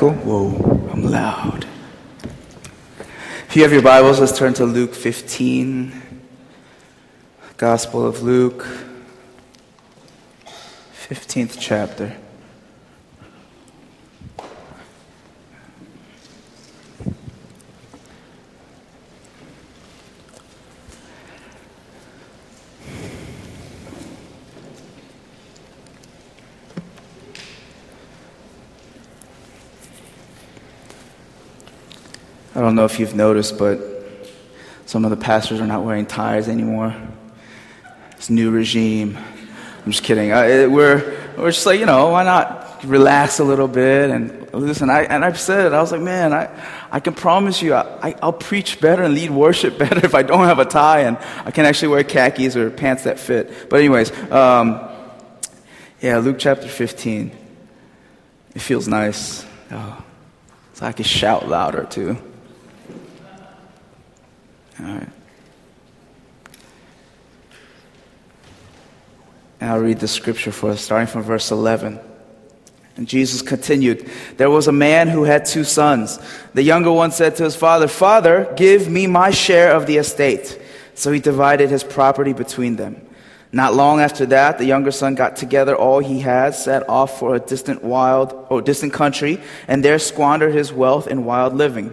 echo? Whoa, I'm loud. If you have your Bibles, let's turn to Luke 15. Gospel of Luke, 15th chapter. Don't know if you've noticed, but some of the pastors are not wearing ties anymore. It's new regime. I'm just kidding. I, we're, we're just like, you know, why not relax a little bit and listen. I, and I've said, it. I was like, man, I, I can promise you, I, I'll preach better and lead worship better if I don't have a tie and I can actually wear khakis or pants that fit. But, anyways, um, yeah, Luke chapter 15. It feels nice. Oh, so I can shout louder too. And I'll read the scripture for us, starting from verse 11. And Jesus continued, There was a man who had two sons. The younger one said to his father, Father, give me my share of the estate. So he divided his property between them. Not long after that, the younger son got together all he had, set off for a distant wild or distant country, and there squandered his wealth in wild living.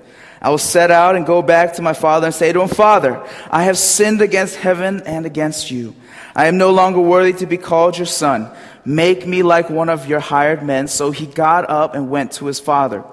I will set out and go back to my father and say to him, Father, I have sinned against heaven and against you. I am no longer worthy to be called your son. Make me like one of your hired men. So he got up and went to his father.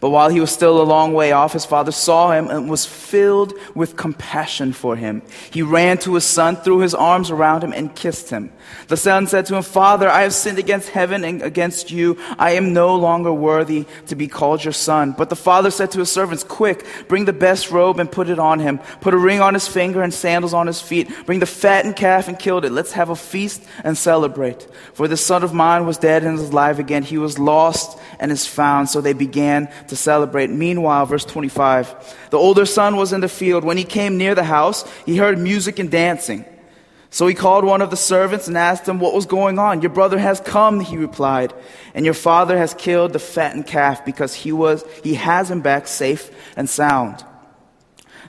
But while he was still a long way off, his father saw him and was filled with compassion for him. He ran to his son, threw his arms around him, and kissed him. The son said to him, Father, I have sinned against heaven and against you. I am no longer worthy to be called your son. But the father said to his servants, Quick, bring the best robe and put it on him. Put a ring on his finger and sandals on his feet. Bring the fattened calf and kill it. Let's have a feast and celebrate. For this son of mine was dead and is alive again. He was lost and is found. So they began to celebrate. Meanwhile, verse 25, the older son was in the field. When he came near the house, he heard music and dancing. So he called one of the servants and asked him what was going on. Your brother has come, he replied, and your father has killed the fattened calf because he was, he has him back safe and sound.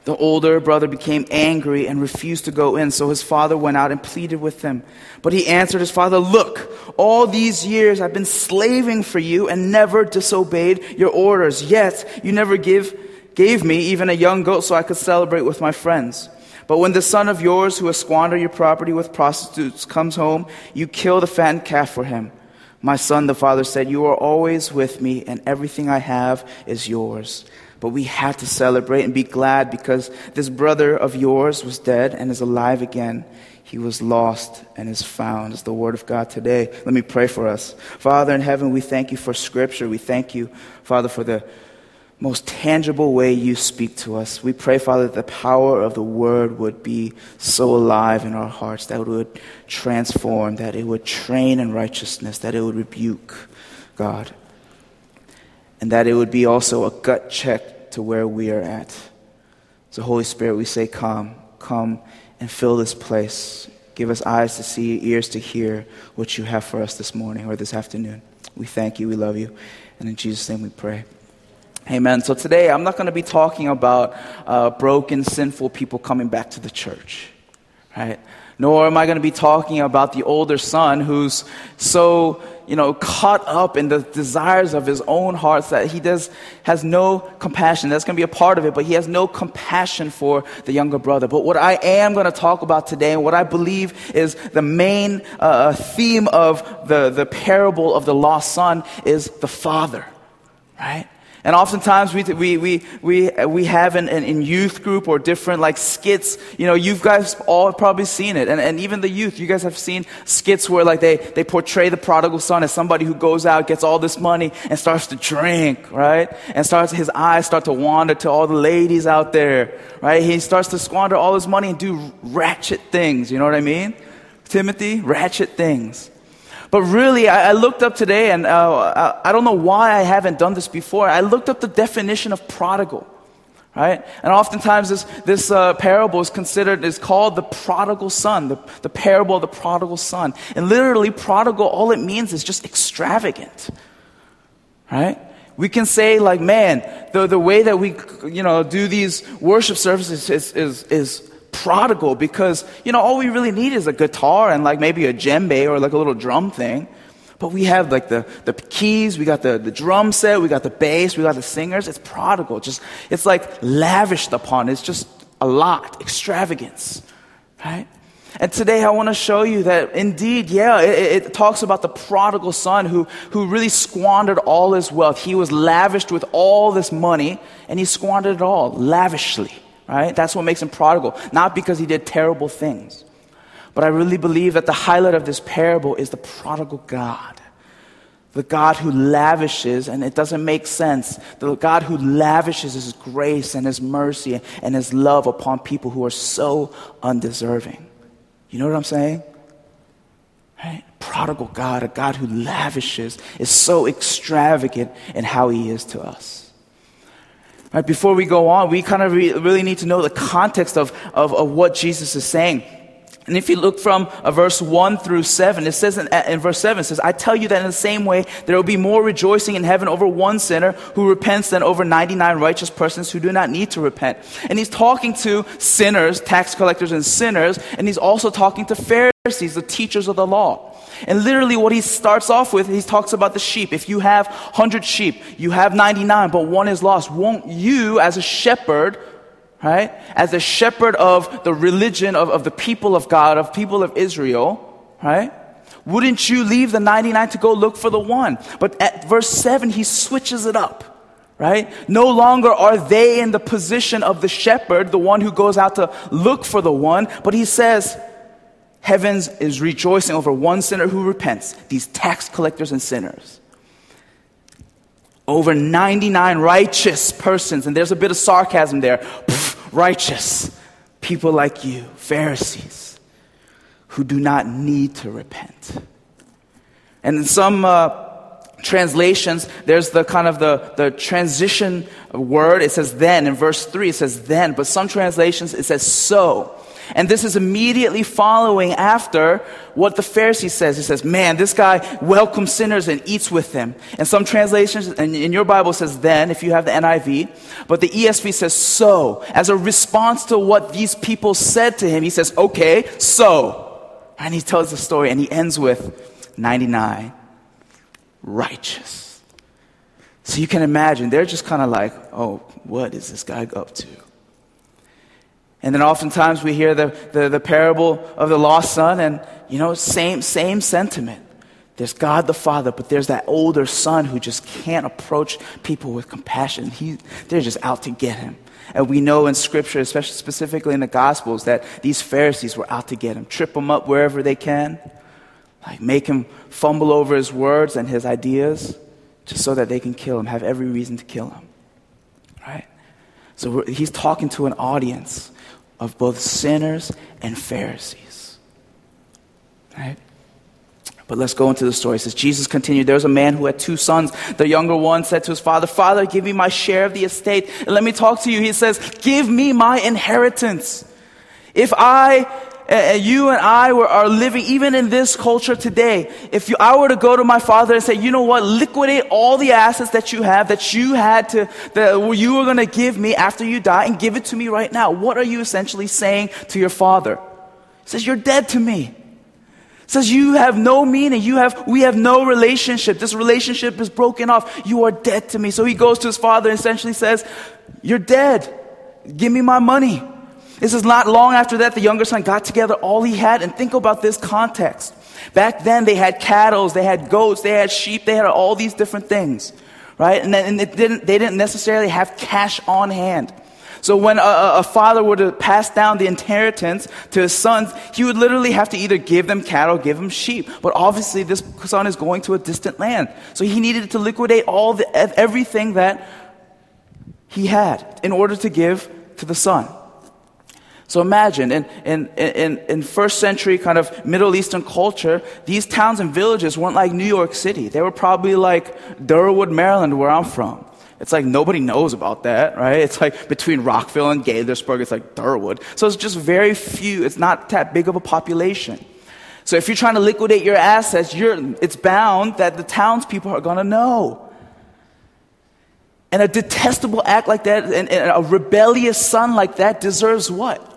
The older brother became angry and refused to go in, so his father went out and pleaded with him. But he answered his father, Look, all these years I've been slaving for you and never disobeyed your orders. Yet you never give, gave me even a young goat so I could celebrate with my friends. But when the son of yours who has squandered your property with prostitutes comes home, you kill the fattened calf for him. My son, the father said, You are always with me, and everything I have is yours. But we had to celebrate and be glad because this brother of yours was dead and is alive again. He was lost and is found. Is the word of God today. Let me pray for us. Father in heaven, we thank you for scripture. We thank you, Father, for the most tangible way you speak to us. We pray, Father, that the power of the word would be so alive in our hearts, that it would transform, that it would train in righteousness, that it would rebuke, God and that it would be also a gut check to where we are at. So, Holy Spirit, we say, Come, come and fill this place. Give us eyes to see, ears to hear what you have for us this morning or this afternoon. We thank you, we love you, and in Jesus' name we pray. Amen. So today I'm not going to be talking about uh, broken, sinful people coming back to the church, right? Nor am I going to be talking about the older son who's so you know, caught up in the desires of his own heart that he does, has no compassion. That's going to be a part of it, but he has no compassion for the younger brother. But what I am going to talk about today and what I believe is the main uh, theme of the, the parable of the lost son is the father, right? And oftentimes we, we, we, we, we have in, in youth group or different like skits, you know, you guys all have probably seen it. And, and even the youth, you guys have seen skits where like they, they portray the prodigal son as somebody who goes out, gets all this money and starts to drink, right? And starts, his eyes start to wander to all the ladies out there, right? He starts to squander all his money and do ratchet things, you know what I mean? Timothy, ratchet things. But really, I, I looked up today, and uh, I, I don't know why I haven't done this before. I looked up the definition of prodigal right? And oftentimes this, this uh, parable is considered, is called the prodigal son, the, the parable of the prodigal son. And literally, prodigal, all it means is just extravagant, right? We can say like, man, the, the way that we, you know, do these worship services is, is, is prodigal because, you know, all we really need is a guitar and like maybe a djembe or like a little drum thing. But we have like the, the keys, we got the, the drum set, we got the bass, we got the singers. It's prodigal. Just, it's like lavished upon. It's just a lot, extravagance, right? And today I want to show you that indeed, yeah, it, it, talks about the prodigal son who, who really squandered all his wealth. He was lavished with all this money and he squandered it all lavishly right? That's what makes him prodigal, not because he did terrible things. But I really believe that the highlight of this parable is the prodigal God. The God who lavishes, and it doesn't make sense, the God who lavishes his grace and his mercy and his love upon people who are so undeserving. You know what I'm saying? Right? Prodigal God, a God who lavishes, is so extravagant in how he is to us. Right, before we go on, we kind of re- really need to know the context of, of, of, what Jesus is saying. And if you look from uh, verse 1 through 7, it says in, in verse 7, it says, I tell you that in the same way, there will be more rejoicing in heaven over one sinner who repents than over 99 righteous persons who do not need to repent. And he's talking to sinners, tax collectors and sinners, and he's also talking to Pharisees, the teachers of the law. And literally, what he starts off with, he talks about the sheep. If you have 100 sheep, you have 99, but one is lost. Won't you, as a shepherd, right, as a shepherd of the religion of, of the people of God, of people of Israel, right, wouldn't you leave the 99 to go look for the one? But at verse 7, he switches it up right? No longer are they in the position of the shepherd, the one who goes out to look for the one, but he says, Heavens is rejoicing over one sinner who repents, these tax collectors and sinners. Over 99 righteous persons, and there's a bit of sarcasm there. Pff, righteous people like you, Pharisees, who do not need to repent. And in some uh, translations, there's the kind of the, the transition word. It says then. In verse 3, it says then. But some translations, it says so. And this is immediately following after what the Pharisee says. He says, man, this guy welcomes sinners and eats with them. And some translations, and in your Bible says then, if you have the NIV, but the ESV says so. As a response to what these people said to him, he says, okay, so. And he tells the story and he ends with 99 righteous. So you can imagine, they're just kind of like, oh, what is this guy up to? And then oftentimes we hear the, the, the, parable of the lost son, and, you know, same, same sentiment. There's God the Father, but there's that older son who just can't approach people with compassion. He, they're just out to get him. And we know in Scripture, especially specifically in the Gospels, that these Pharisees were out to get him, trip him up wherever they can, like make him fumble over his words and his ideas, just so that they can kill him, have every reason to kill him. Right? So he's talking to an audience of both sinners and Pharisees. Right? But let's go into the story. It says, Jesus continued, There was a man who had two sons. The younger one said to his father, Father, give me my share of the estate. And let me talk to you. He says, Give me my inheritance. If I and you and I were, are living, even in this culture today, if you, I were to go to my father and say, you know what, liquidate all the assets that you have, that you had to, that you were going to give me after you die and give it to me right now. What are you essentially saying to your father? He says, you're dead to me. He says you have no meaning. You have, we have no relationship. This relationship is broken off. You are dead to me. So he goes to his father and essentially says, you're dead. Give me my money. This is not long after that, the younger son got together all he had. And think about this context. Back then, they had cattle, they had goats, they had sheep, they had all these different things, right? And, and it didn't, they didn't necessarily have cash on hand. So when a, a, father were to pass down the inheritance to his sons, he would literally have to either give them cattle, give them sheep. But obviously, this son is going to a distant land, so he needed to liquidate all the everything that he had in order to give to the son. So imagine in, in, in, in first century kind of Middle Eastern culture, these towns and villages weren't like New York City. They were probably like Derwood, Maryland, where I'm from. It's like nobody knows about that, right? It's like between Rockville and Gaithersburg, it's like Derwood. So it's just very few, it's not that big of a population. So if you're trying to liquidate your assets, it's bound that the townspeople are gonna know. And a detestable act like that, and, and a rebellious son like that deserves what?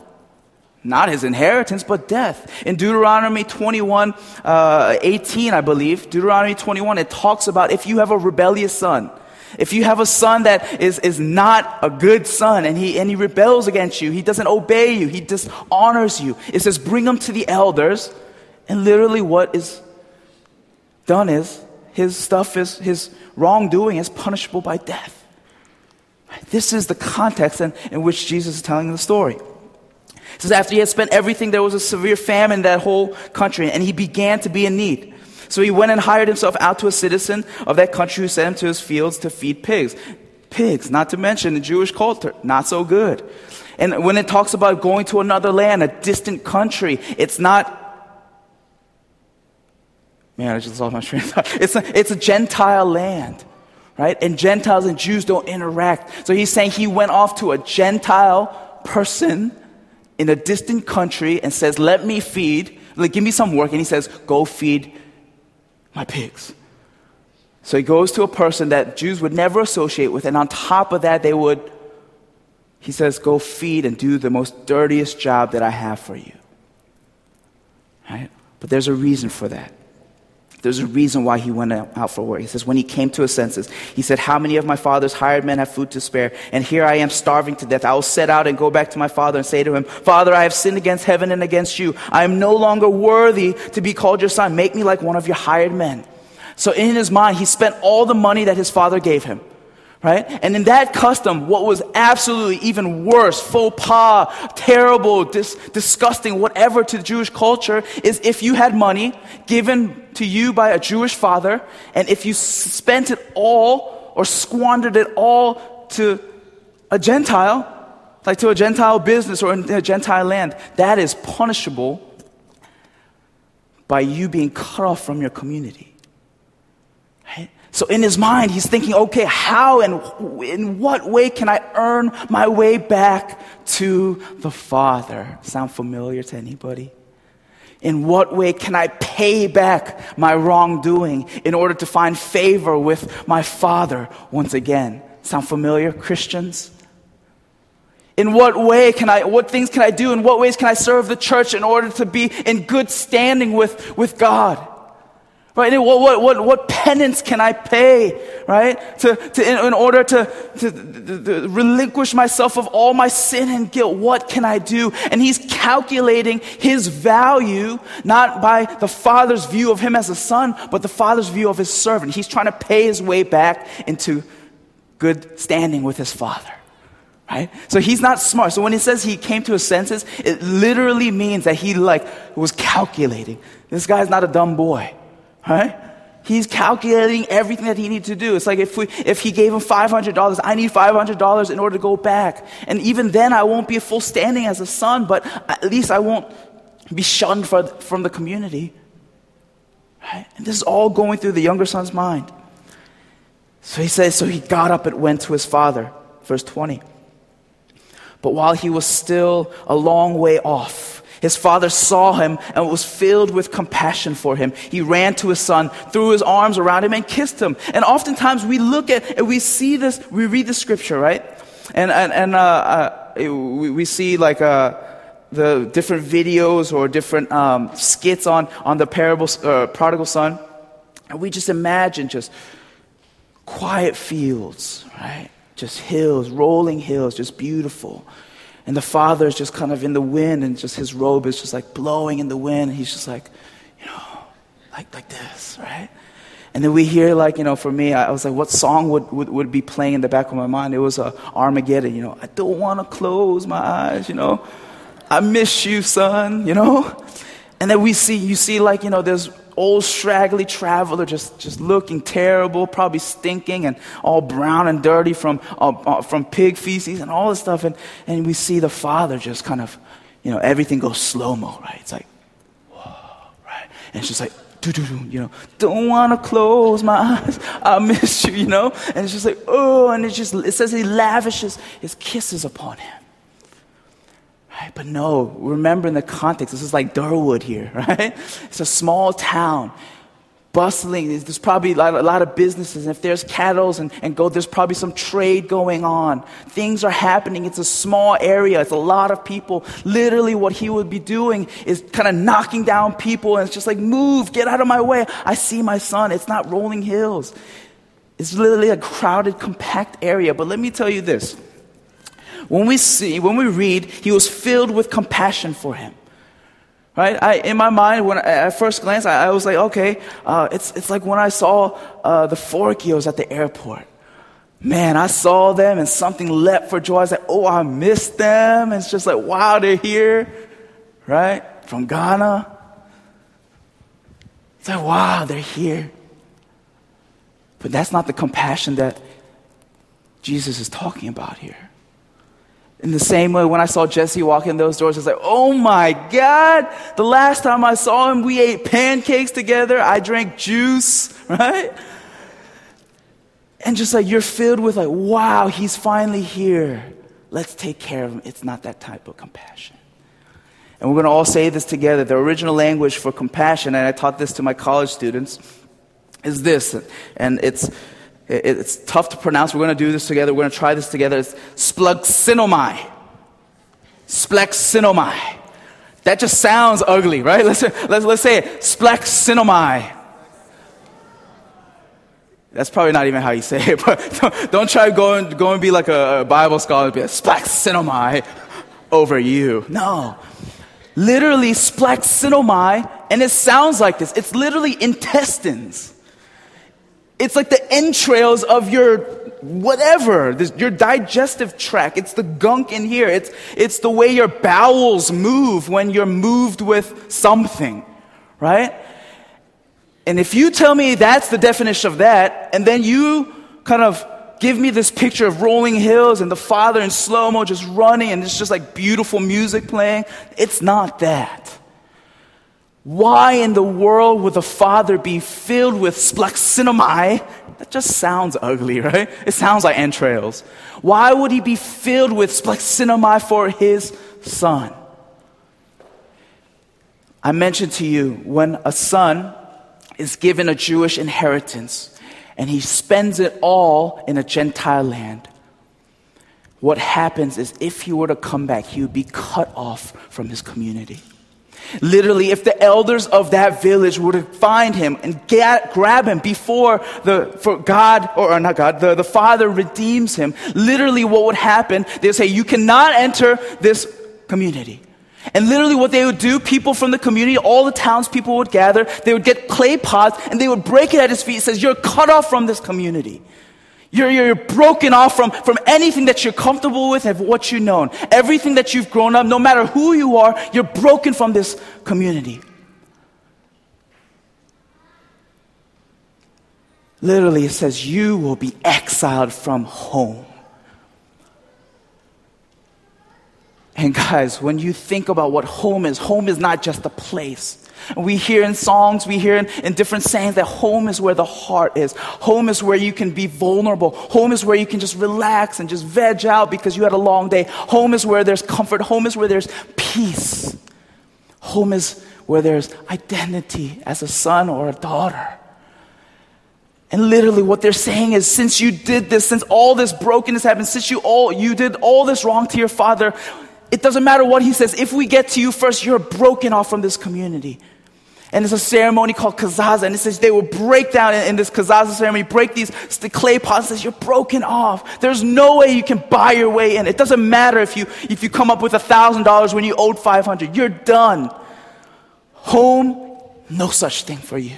Not his inheritance, but death. In Deuteronomy 21, uh, 18, I believe, Deuteronomy 21, it talks about if you have a rebellious son, if you have a son that is, is not a good son and he, and he rebels against you, he doesn't obey you, he dishonors you, it says bring him to the elders. And literally what is done is his stuff is, his wrongdoing is punishable by death. This is the context in, in which Jesus is telling the story. It says, after he had spent everything, there was a severe famine in that whole country, and he began to be in need. So he went and hired himself out to a citizen of that country who sent him to his fields to feed pigs. Pigs, not to mention the Jewish culture, not so good. And when it talks about going to another land, a distant country, it's not Man, I just lost my train of thought. It's a, it's a Gentile land, right? And Gentiles and Jews don't interact. So he's saying he went off to a Gentile person in a distant country and says, Let me feed, like, give me some work. And he says, Go feed my pigs. So he goes to a person that Jews would never associate with, and on top of that, they would, he says, Go feed and do the most dirtiest job that I have for you. Right? But there's a reason for that. There's a reason why he went out for work. He says, when he came to his senses, he said, How many of my father's hired men have food to spare? And here I am starving to death. I will set out and go back to my father and say to him, Father, I have sinned against heaven and against you. I am no longer worthy to be called your son. Make me like one of your hired men. So in his mind, he spent all the money that his father gave him right? And in that custom, what was absolutely even worse, faux pas, terrible, dis- disgusting, whatever to the Jewish culture is if you had money given to you by a Jewish father, and if you spent it all or squandered it all to a Gentile, like to a Gentile business or in a Gentile land, that is punishable by you being cut off from your community. So in his mind, he's thinking, okay, how and in what way can I earn my way back to the Father? Sound familiar to anybody? In what way can I pay back my wrongdoing in order to find favor with my Father once again? Sound familiar, Christians? In what way can I, what things can I do? In what ways can I serve the church in order to be in good standing with, with God? Right? What, what, what, what penance can I pay, right? To, to, in, in order to, to, to, to relinquish myself of all my sin and guilt, what can I do? And he's calculating his value, not by the father's view of him as a son, but the father's view of his servant. He's trying to pay his way back into good standing with his father. Right? So he's not smart. So when he says he came to his senses, it literally means that he like was calculating. This guy's not a dumb boy. Right? He's calculating everything that he needs to do. It's like if, we, if he gave him $500, I need $500 in order to go back. And even then, I won't be a full standing as a son, but at least I won't be shunned for, from the community. Right? And this is all going through the younger son's mind. So he says, so he got up and went to his father. Verse 20. But while he was still a long way off, his father saw him and was filled with compassion for him. He ran to his son, threw his arms around him, and kissed him. And oftentimes we look at and we see this, we read the scripture, right? And, and, and uh, uh, we, see like uh, the different videos or different um, skits on, on the parable, uh, prodigal son. And we just imagine just quiet fields, right? Just hills, rolling hills, just beautiful. And the father is just kind of in the wind, and just his robe is just like blowing in the wind. He's just like, you know, like, like this, right? And then we hear, like, you know, for me, I was like, what song would, would, would be playing in the back of my mind? It was uh, Armageddon, you know. I don't want to close my eyes, you know. I miss you, son, you know. And then we see, you see, like, you know, there's old straggly traveler just, just looking terrible, probably stinking and all brown and dirty from, uh, uh, from pig feces and all this stuff. And, and we see the father just kind of, you know, everything goes slow mo, right? It's like, whoa, right? And it's just like, do, do, do, you know, don't want to close my eyes. I miss you, you know? And it's just like, oh, and it just, it says he lavishes his kisses upon him. Right? But no, remember in the context, this is like Derwood here, right? It's a small town bustling. There's probably a lot, a lot, of businesses. And if there's cattle and, and gold, there's probably some trade going on. Things are happening. It's a small area. It's a lot of people. Literally, what he would be doing is kind of knocking down people. And it's just like, move, get out of my way. I see my son. It's not rolling hills. It's literally a crowded, compact area. But let me tell you this. When we see, when we read, he was filled with compassion for him. Right? I, in my mind, when at first glance, I, I was like, okay, uh, it's, it's like when I saw uh, the Forkios at the airport. Man, I saw them and something leapt for joy. I was like, oh, I missed them. It's just like, wow, they're here. Right? From Ghana. It's like, wow, they're here. But that's not the compassion that Jesus is talking about here. In the same way, when I saw Jesse walk in those doors, I was like, oh my God, the last time I saw him, we ate pancakes together. I drank juice, right? And just like you're filled with, like, wow, he's finally here. Let's take care of him. It's not that type of compassion. And we're going to all say this together. The original language for compassion, and I taught this to my college students, is this. And it's it's tough to pronounce. We're going to do this together. We're going to try this together. It's. Splexsinomai. That just sounds ugly, right? Let's, let's, let's say it. Splexsinomai. That's probably not even how you say it, but don't, don't try to go and, be like a, a Bible scholar and be like, splexsinomai over you. No. Literally, splexsinomai, and it sounds like this. It's literally intestines. It's like the entrails of your whatever, this, your digestive tract. It's the gunk in here. It's, it's the way your bowels move when you're moved with something, right? And if you tell me that's the definition of that, and then you kind of give me this picture of rolling hills and the father in slow mo just running and it's just like beautiful music playing, it's not that. Why in the world would the father be filled with splaxinomai? That just sounds ugly, right? It sounds like entrails. Why would he be filled with splaxinomai for his son? I mentioned to you when a son is given a Jewish inheritance and he spends it all in a Gentile land. What happens is if he were to come back, he would be cut off from his community. Literally, if the elders of that village were to find him and get, grab him before the, for God, or, or not God, the, the Father redeems him, literally what would happen, they would say, you cannot enter this community. And literally what they would do, people from the community, all the townspeople would gather, they would get clay pots and they would break it at his feet. It says, you're cut off from this community. You're, you're broken off from, from anything that you're comfortable with and what you've known. Everything that you've grown up, no matter who you are, you're broken from this community. Literally, it says, You will be exiled from home. And guys, when you think about what home is, home is not just a place. We hear in songs, we hear in, in, different sayings that home is where the heart is. Home is where you can be vulnerable. Home is where you can just relax and just veg out because you had a long day. Home is where there's comfort. Home is where there's peace. Home is where there's identity as a son or a daughter. And literally what they're saying is since you did this, since all this brokenness happened, since you all you did all this wrong to your father, it doesn't matter what he says. If we get to you first, you're broken off from this community. And it's a ceremony called kazaza. And it says they will break down in, in this kazaza ceremony, break these the clay pots. Says you're broken off. There's no way you can buy your way in. It doesn't matter if you, if you come up with a thousand dollars when you owed 500. You're done. Home, no such thing for you.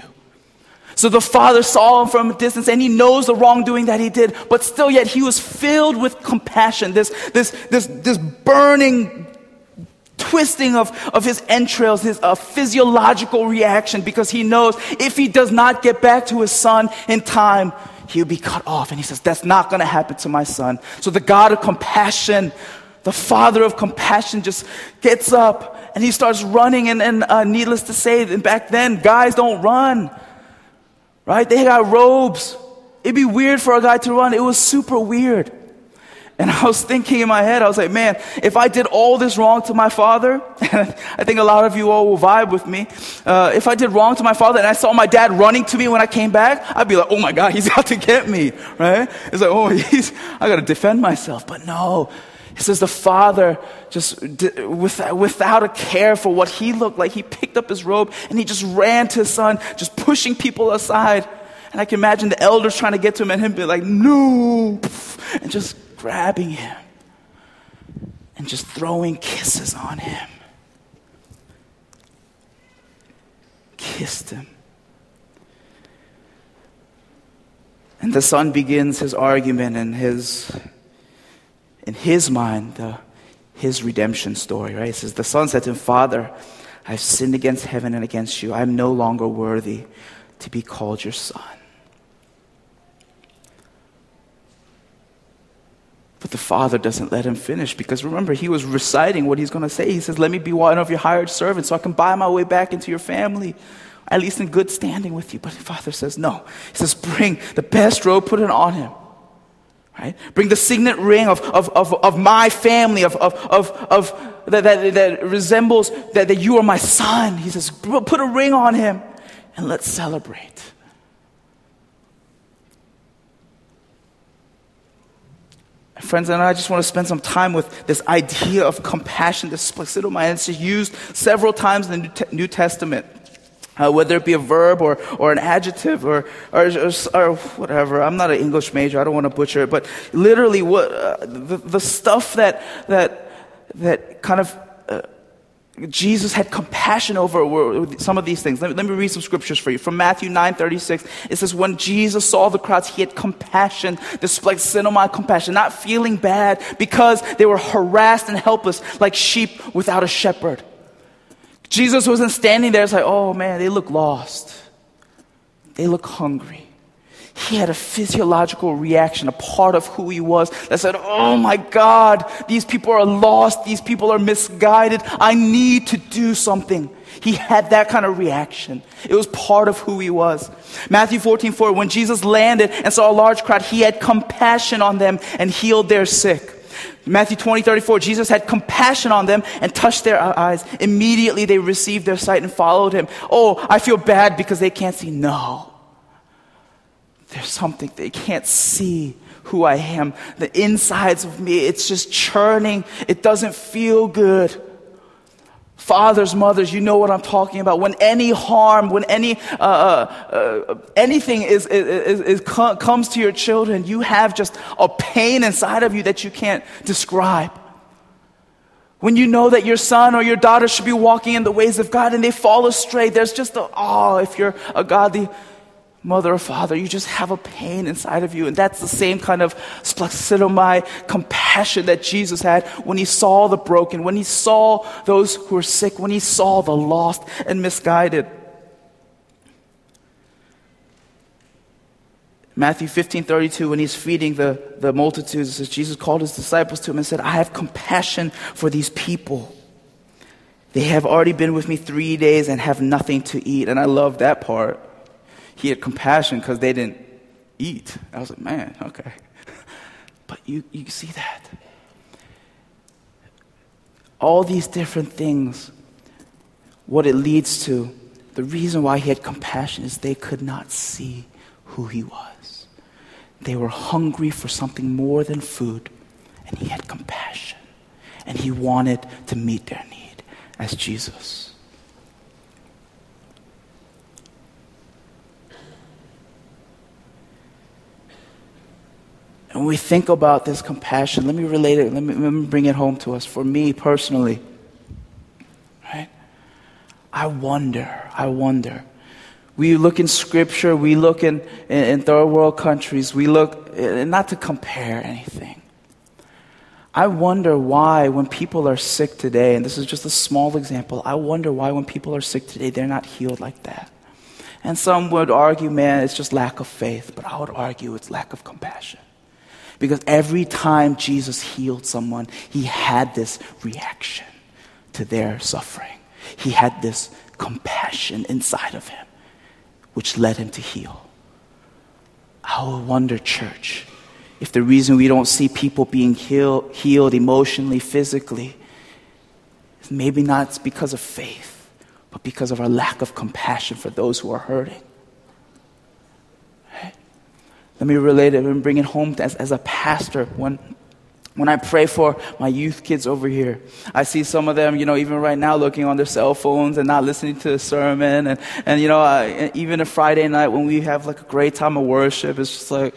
So the father saw him from a distance and he knows the wrongdoing that he did, but still yet he was filled with compassion, this, this, this, this burning twisting of, of his entrails, his uh, physiological reaction, because he knows if he does not get back to his son in time, he'll be cut off. And he says, That's not going to happen to my son. So the God of compassion, the father of compassion, just gets up and he starts running. And, and uh, needless to say, back then, guys don't run, right? They got robes. It'd be weird for a guy to run. It was super weird. And I was thinking in my head, I was like, man, if I did all this wrong to my father, and I think a lot of you all will vibe with me, uh, if I did wrong to my father and I saw my dad running to me when I came back, I'd be like, oh my God, he's out to get me, right? It's like, oh, he's, I gotta defend myself. But no, he says the father just without, a care for what he looked like, he picked up his robe and he just ran to his son, just pushing people aside. And I can imagine the elders trying to get to him and him be like, no, and just grabbing him and just throwing kisses on him. Kissed him. And the son begins his argument and his, in his mind, the, his redemption story, right? He says, The son said to him, Father, I've sinned against heaven and against you. I am no longer worthy to be called your son. But the father doesn't let him finish because remember, he was reciting what he's going to say. He says, Let me be one of your hired servants so I can buy my way back into your family, at least in good standing with you. But the father says, No. He says, Bring the best robe, put it on him. Right? Bring the signet ring of, of, of, of my family, of, of, of, of that, that, that resembles that, that you are my son. He says, Put a ring on him and let's celebrate. Friends, and I just want to spend some time with this idea of compassion, this splaxidomai. It's used several times in the New Testament. Uh, whether it be a verb or, or an adjective or, or, or, whatever. I'm not an English major. I don't want to butcher it. But literally, what, uh, the, the stuff that, that, that kind of Jesus had compassion over some of these things. Let me, let me, read some scriptures for you. From Matthew 9 36, it says, When Jesus saw the crowds, he had compassion, displayed cinema compassion, not feeling bad because they were harassed and helpless like sheep without a shepherd. Jesus wasn't standing there, it's like, oh man, they look lost. They look hungry he had a physiological reaction, a part of who he was that said, Oh my God, these people are lost. These people are misguided. I need to do something. He had that kind of reaction. It was part of who he was. Matthew 14, 4, when Jesus landed and saw a large crowd, he had compassion on them and healed their sick. Matthew 20, 34, Jesus had compassion on them and touched their eyes. Immediately they received their sight and followed him. Oh, I feel bad because they can't see. No. There's something they can't see who I am. The insides of me, it's just churning. It doesn't feel good. Fathers, mothers, you know what I'm talking about. When any harm, when any uh, uh, uh, anything is, is, is, comes to your children, you have just a pain inside of you that you can't describe. When you know that your son or your daughter should be walking in the ways of God and they fall astray, there's just a oh, if you're a godly mother or father, you just have a pain inside of you. And that's the same kind of splaxidomai compassion that Jesus had when he saw the broken, when he saw those who were sick, when he saw the lost and misguided. Matthew 15, 32, when he's feeding the, the multitudes, says Jesus called his disciples to him and said, I have compassion for these people. They have already been with me three days and have nothing to eat. And I love that part he had compassion because they didn't eat. I was like, man, okay. But you, you see that. All these different things, what it leads to, the reason why he had compassion is they could not see who he was. They were hungry for something more than food, and he had compassion. And he wanted to meet their need as Jesus. When we think about this compassion, let me relate it, let me, let me bring it home to us. For me personally, right? I wonder, I wonder, We look in scripture, we look in, in, in third world countries, we look, eh, not to compare anything. I wonder why, when people are sick today, and this is just a small example, I wonder why, when people are sick today, they're not healed like that. And some would argue, man, it's just lack of faith, but I would argue it's lack of compassion. Because every time Jesus healed someone, he had this reaction to their suffering. He had this compassion inside of him, which led him to heal. Would wonder, church, if the reason we don't see people being heal, healed emotionally, physically, is maybe not because of faith, but because of our lack of compassion for those who are hurting. Let me relate it and bring it home as, as a pastor. When, when I pray for my youth kids over here, I see some of them, you know, even right now looking on their cell phones and not listening to the sermon. And, and you know, even a Friday night when we have like a great time of worship, it's just like,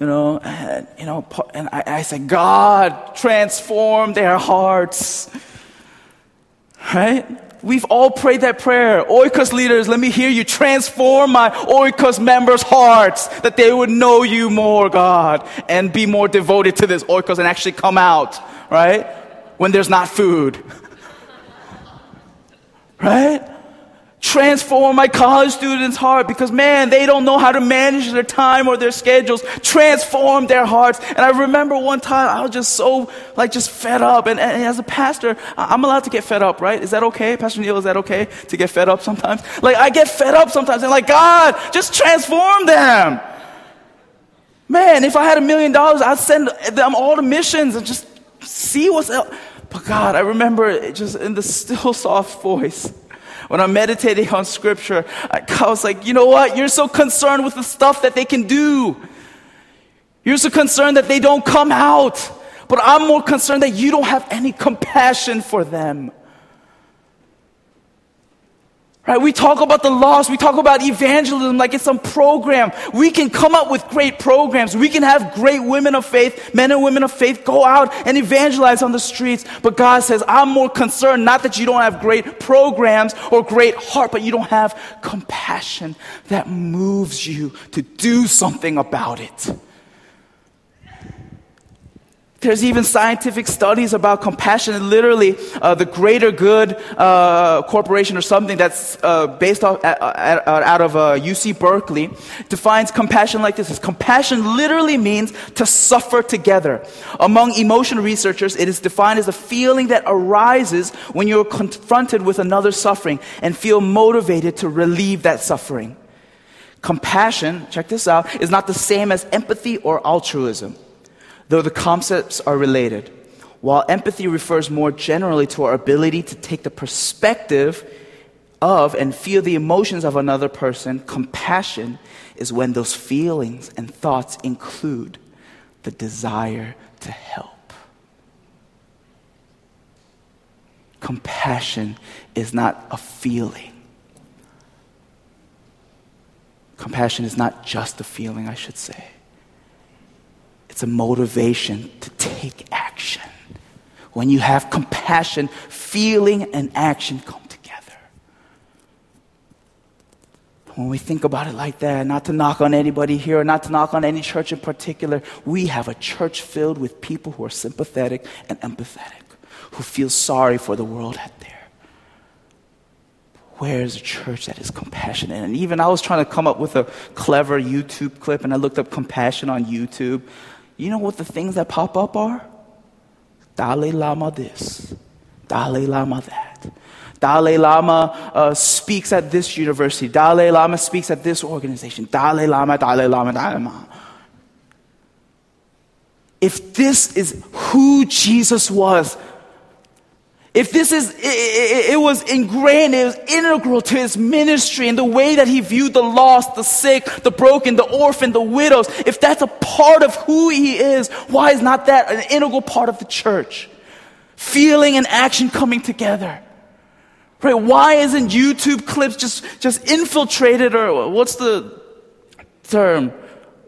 you know, and, you know, and I, I say, God, transform their hearts. Right? We've all prayed that prayer. Oikos leaders, let me hear you. Transform my Oikos members' hearts that they would know you more, God, and be more devoted to this Oikos and actually come out, right? When there's not food. right? Transform my college students' heart because man, they don't know how to manage their time or their schedules. Transform their hearts. And I remember one time I was just so, like, just fed up. And, and as a pastor, I'm allowed to get fed up, right? Is that okay? Pastor Neil, is that okay to get fed up sometimes? Like, I get fed up sometimes and like, God, just transform them. Man, if I had a million dollars, I'd send them all the missions and just see what's up. But God, I remember just in the still soft voice when I'm meditating on scripture, I, I was like, you know what? You're so concerned with the stuff that they can do. You're so concerned that they don't come out. But I'm more concerned that you don't have any compassion for them. Right? We talk about the lost. We talk about evangelism like it's some program. We can come up with great programs. We can have great women of faith, men and women of faith go out and evangelize on the streets. But God says, I'm more concerned not that you don't have great programs or great heart, but you don't have compassion that moves you to do something about it. There's even scientific studies about compassion. Literally, uh, the Greater Good uh, Corporation or something that's uh, based off, out of UC uh, Berkeley defines compassion like this: Compassion literally means to suffer together. Among emotion researchers, it is defined as a feeling that arises when you're confronted with another suffering and feel motivated to relieve that suffering. Compassion, check this out, is not the same as empathy or altruism though the concepts are related. While empathy refers more generally to our ability to take the perspective of and feel the emotions of another person, compassion is when those feelings and thoughts include the desire to help. Compassion is not a feeling. Compassion is not just a feeling, I should say. It's a motivation to take action. When you have compassion, feeling and action come together. When we think about it like that, not to knock on anybody here, not to knock on any church in particular, we have a church filled with people who are sympathetic and empathetic, who feel sorry for the world out there where is a church that is compassionate? And even I was trying to come up with a clever YouTube clip, and I looked up compassion on YouTube. You know what the things that pop up are? Dalai Lama this, Dalai Lama that. Dalai Lama uh, speaks at this university. Dalai Lama speaks at this organization. Dalai Lama, Dalai Lama, Dalai Lama. If this is who Jesus was, if this is, it, it, was ingrained, it was integral to his ministry and the way that he viewed the lost, the sick, the broken, the orphan, the widows, if that's a part of who he is, why is not that an integral part of the church? Feeling and action coming together. Right? Why isn't YouTube clips just, just infiltrated or what's the term?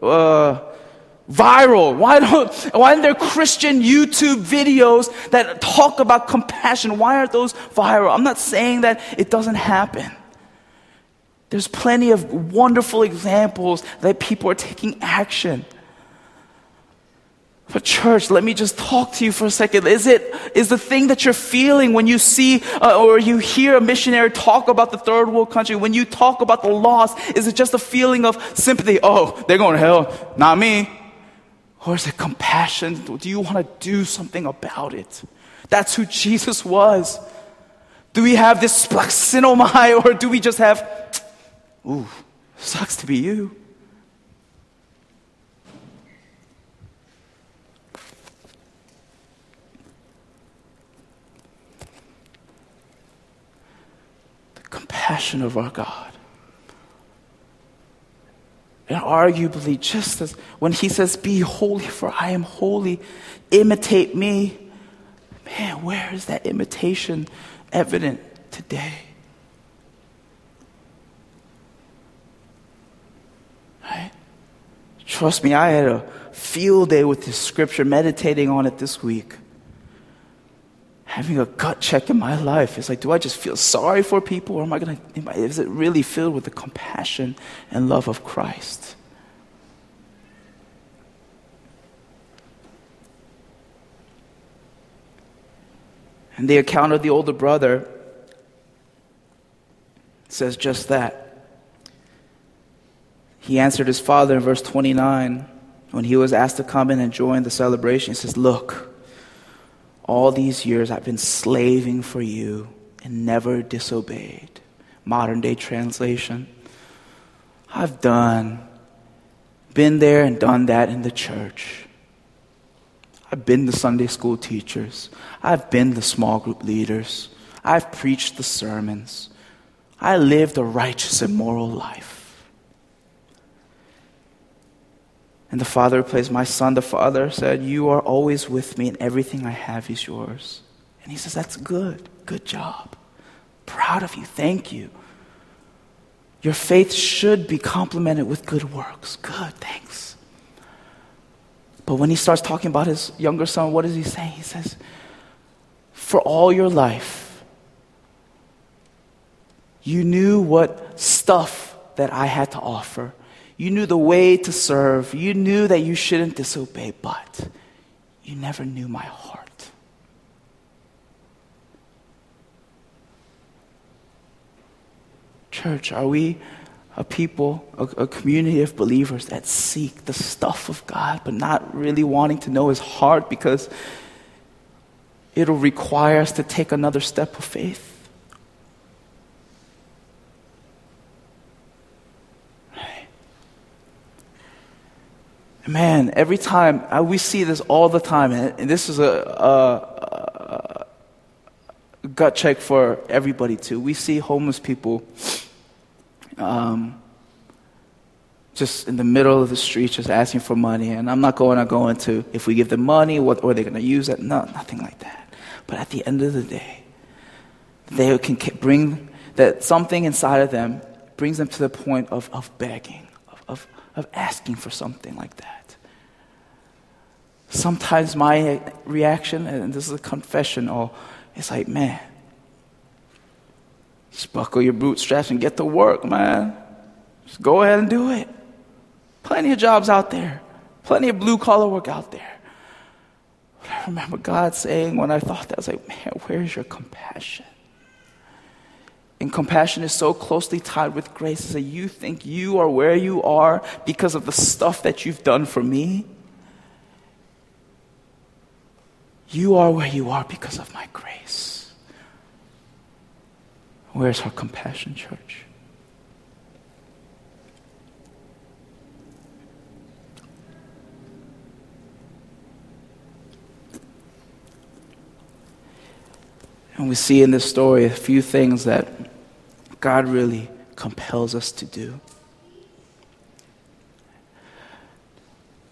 Uh, viral? Why don't, why aren't there Christian YouTube videos that talk about compassion? Why aren't those viral? I'm not saying that it doesn't happen. There's plenty of wonderful examples that people are taking action. But church, let me just talk to you for a second. Is it, is the thing that you're feeling when you see uh, or you hear a missionary talk about the third world country, when you talk about the loss, is it just a feeling of sympathy? Oh, they're going to hell, not me. Or is it compassion? Do you want to do something about it? That's who Jesus was. Do we have this splaxinomai or do we just have, ooh, sucks to be you? The compassion of our God. And arguably, just as when he says, Be holy, for I am holy, imitate me. Man, where is that imitation evident today? Right? Trust me, I had a field day with this scripture, meditating on it this week having a gut check in my life. It's like, do I just feel sorry for people or am I going to, is it really filled with the compassion and love of Christ? And the account of the older brother says just that. He answered his father in verse 29 when he was asked to come in and join the celebration. He says, Look, all these years I've been slaving for you and never disobeyed. Modern day translation. I've done, been there and done that in the church. I've been the Sunday school teachers. I've been the small group leaders. I've preached the sermons. I lived a righteous and moral life. And the father replies, My son, the father said, You are always with me, and everything I have is yours. And he says, That's good. Good job. Proud of you. Thank you. Your faith should be complemented with good works. Good, thanks. But when he starts talking about his younger son, what does he say? He says, For all your life, you knew what stuff that I had to offer you knew the way to serve. You knew that you shouldn't disobey, but you never knew my heart. Church, are we a people, a, a, community of believers that seek the stuff of God, but not really wanting to know His heart because it'll require us to take another step of faith? Man, every time uh, we see this all the time, and this is a, a, a gut check for everybody too. We see homeless people um, just in the middle of the street, just asking for money. And I'm not going to go into if we give them money, what are they going to use it? No, nothing like that. But at the end of the day, they can bring that something inside of them brings them to the point of, of begging of asking for something like that. Sometimes my reaction, and this is a confession, oh, it's like, man, just buckle your bootstraps and get to work, man. Just go ahead and do it. Plenty of jobs out there, plenty of blue collar work out there. But I remember God saying when I thought that, I was like, man, where's your compassion? And compassion is so closely tied with grace that you think you are where you are because of the stuff that you've done for me. You are where you are because of my grace. Where's our compassion, church? And we see in this story a few things that God really compels us to do.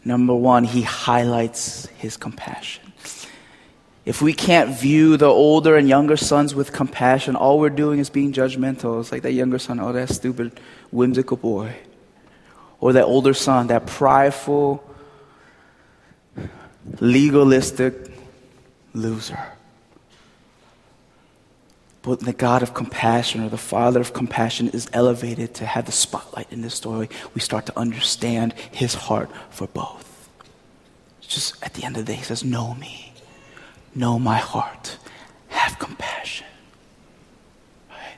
Number one, he highlights his compassion. If we can't view the older and younger sons with compassion, all we're doing is being judgmental. It's like that younger son, oh, that stupid, whimsical boy. Or that older son, that prideful, legalistic loser. But the God of compassion or the Father of compassion is elevated to have the spotlight in this story. We start to understand his heart for both. It's just at the end of the day, he says, Know me, know my heart, have compassion. Right?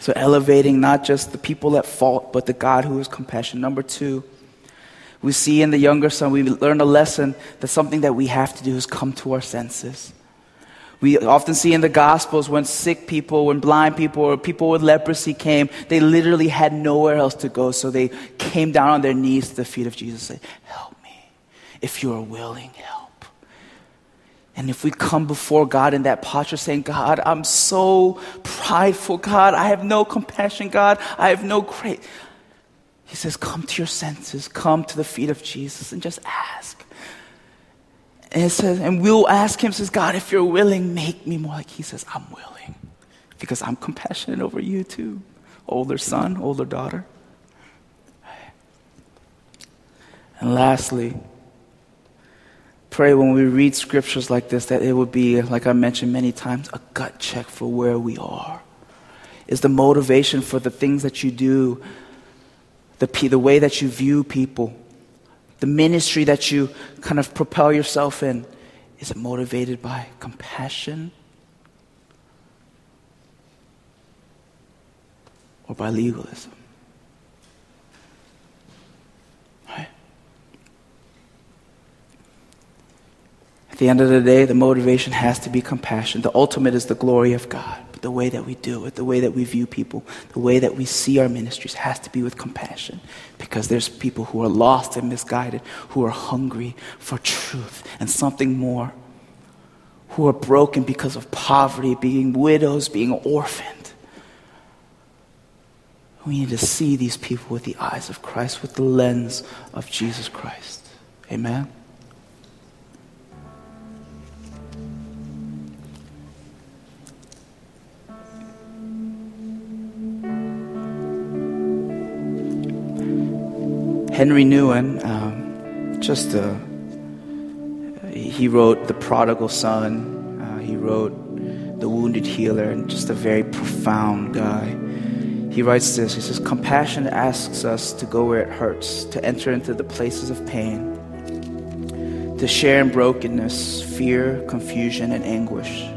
So, elevating not just the people at fault, but the God who is compassion. Number two, we see in the younger son, we learn a lesson that something that we have to do is come to our senses. We often see in the Gospels when sick people, when blind people, or people with leprosy came, they literally had nowhere else to go. So they came down on their knees to the feet of Jesus and said, Help me. If you are willing, help. And if we come before God in that posture saying, God, I'm so prideful, God, I have no compassion, God, I have no grace. He says, Come to your senses, come to the feet of Jesus and just ask. And it says, and we'll ask him, says, God, if you're willing, make me more like he says, I'm willing. Because I'm compassionate over you too. Older son, older daughter. And lastly, pray when we read scriptures like this that it would be, like I mentioned many times, a gut check for where we are. Is the motivation for the things that you do, the, the way that you view people, the ministry that you kind of propel yourself in, is it motivated by compassion or by legalism? Right? At the end of the day, the motivation has to be compassion. The ultimate is the glory of God the way that we do it, the way that we view people, the way that we see our ministries has to be with compassion because there's people who are lost and misguided, who are hungry for truth and something more, who are broken because of poverty, being widows, being orphaned. We need to see these people with the eyes of Christ, with the lens of Jesus Christ. Amen. Henry Nouwen, um, just a, he wrote The Prodigal Son, uh, he wrote The Wounded Healer, and just a very profound guy. He writes this He says, Compassion asks us to go where it hurts, to enter into the places of pain, to share in brokenness, fear, confusion, and anguish.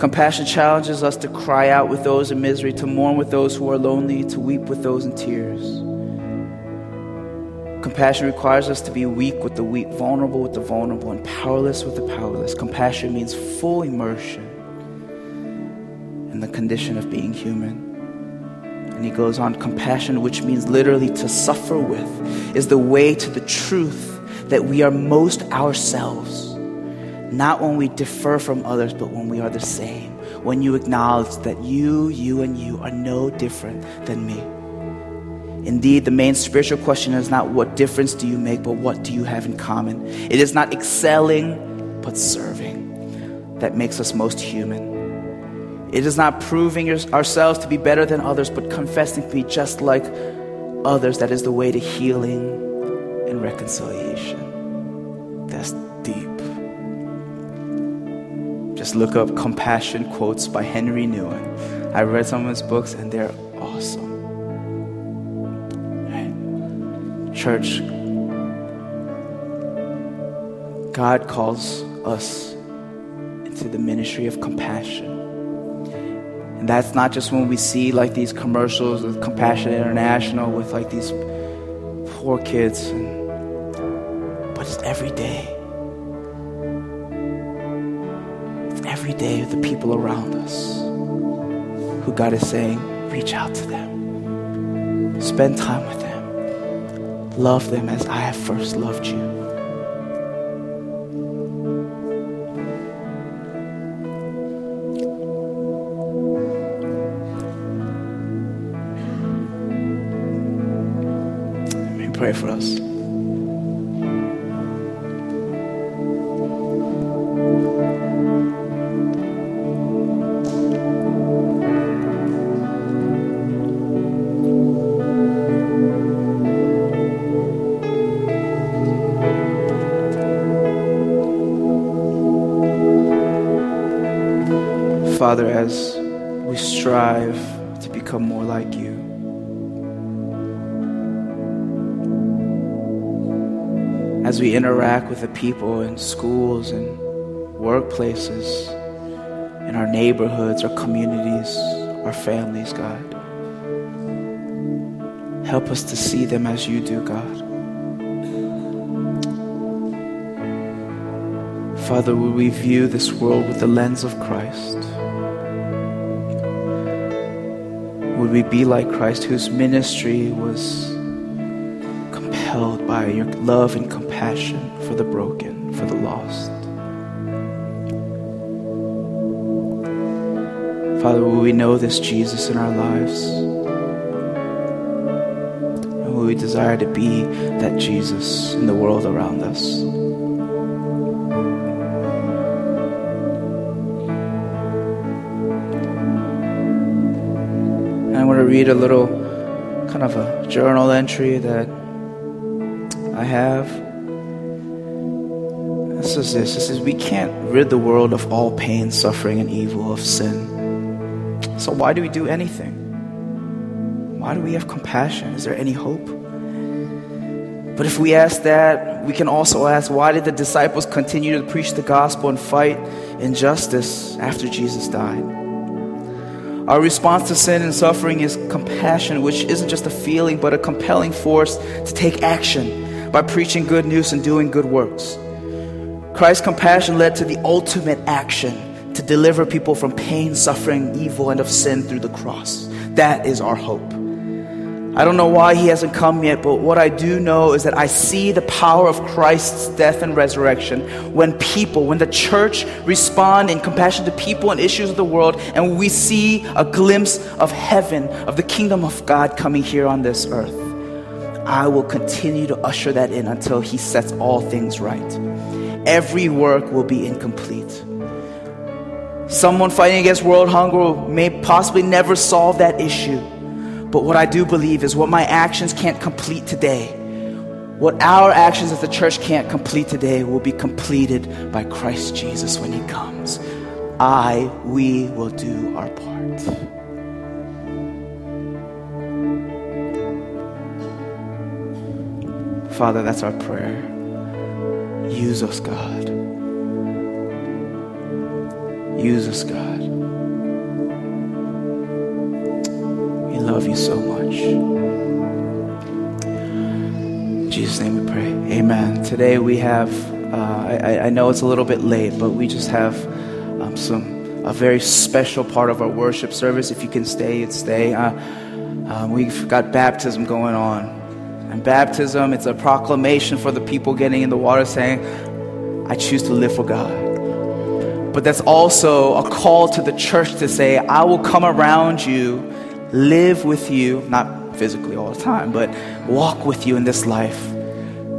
Compassion challenges us to cry out with those in misery, to mourn with those who are lonely, to weep with those in tears. Compassion requires us to be weak with the weak, vulnerable with the vulnerable, and powerless with the powerless. Compassion means full immersion in the condition of being human. And he goes on compassion, which means literally to suffer with, is the way to the truth that we are most ourselves. Not when we differ from others, but when we are the same. When you acknowledge that you, you, and you are no different than me. Indeed, the main spiritual question is not what difference do you make, but what do you have in common. It is not excelling, but serving that makes us most human. It is not proving ourselves to be better than others, but confessing to be just like others. That is the way to healing and reconciliation. That's deep. Just look up compassion quotes by Henry Nouwen. I read some of his books and they're awesome. Church, God calls us into the ministry of compassion. And that's not just when we see like these commercials with Compassion International with like these poor kids, and, but it's every day. It's every day with the people around us who God is saying, reach out to them, spend time with them. Love them as I have first loved you. Let me pray for us. Father, as we strive to become more like you. As we interact with the people in schools and workplaces, in our neighborhoods, our communities, our families, God. Help us to see them as you do, God. Father, will we view this world with the lens of Christ? Would we be like Christ, whose ministry was compelled by your love and compassion for the broken, for the lost? Father, will we know this Jesus in our lives? And will we desire to be that Jesus in the world around us? To read a little kind of a journal entry that I have. This is this. This is we can't rid the world of all pain, suffering, and evil of sin. So why do we do anything? Why do we have compassion? Is there any hope? But if we ask that, we can also ask why did the disciples continue to preach the gospel and fight injustice after Jesus died? Our response to sin and suffering is compassion, which isn't just a feeling, but a compelling force to take action by preaching good news and doing good works. Christ's compassion led to the ultimate action to deliver people from pain, suffering, evil, and of sin through the cross. That is our hope. I don't know why he hasn't come yet, but what I do know is that I see the power of Christ's death and resurrection when people, when the church respond in compassion to people and issues of the world, and we see a glimpse of heaven, of the kingdom of God coming here on this earth. I will continue to usher that in until he sets all things right. Every work will be incomplete. Someone fighting against world hunger may possibly never solve that issue. But what I do believe is what my actions can't complete today, what our actions as the church can't complete today, will be completed by Christ Jesus when He comes. I, we will do our part. Father, that's our prayer. Use us, God. Use us, God. We love you so much. In Jesus' name we pray. Amen. Today we have, uh, I, I know it's a little bit late, but we just have um, some, a very special part of our worship service. If you can stay, you'd stay. Uh, um, we've got baptism going on. And baptism, it's a proclamation for the people getting in the water saying, I choose to live for God. But that's also a call to the church to say, I will come around you, live with you, not physically all the time, but walk with you in this life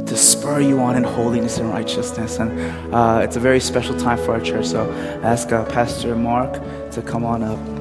to spur you on in holiness and righteousness. And uh, it's a very special time for our church. So I ask uh, Pastor Mark to come on up.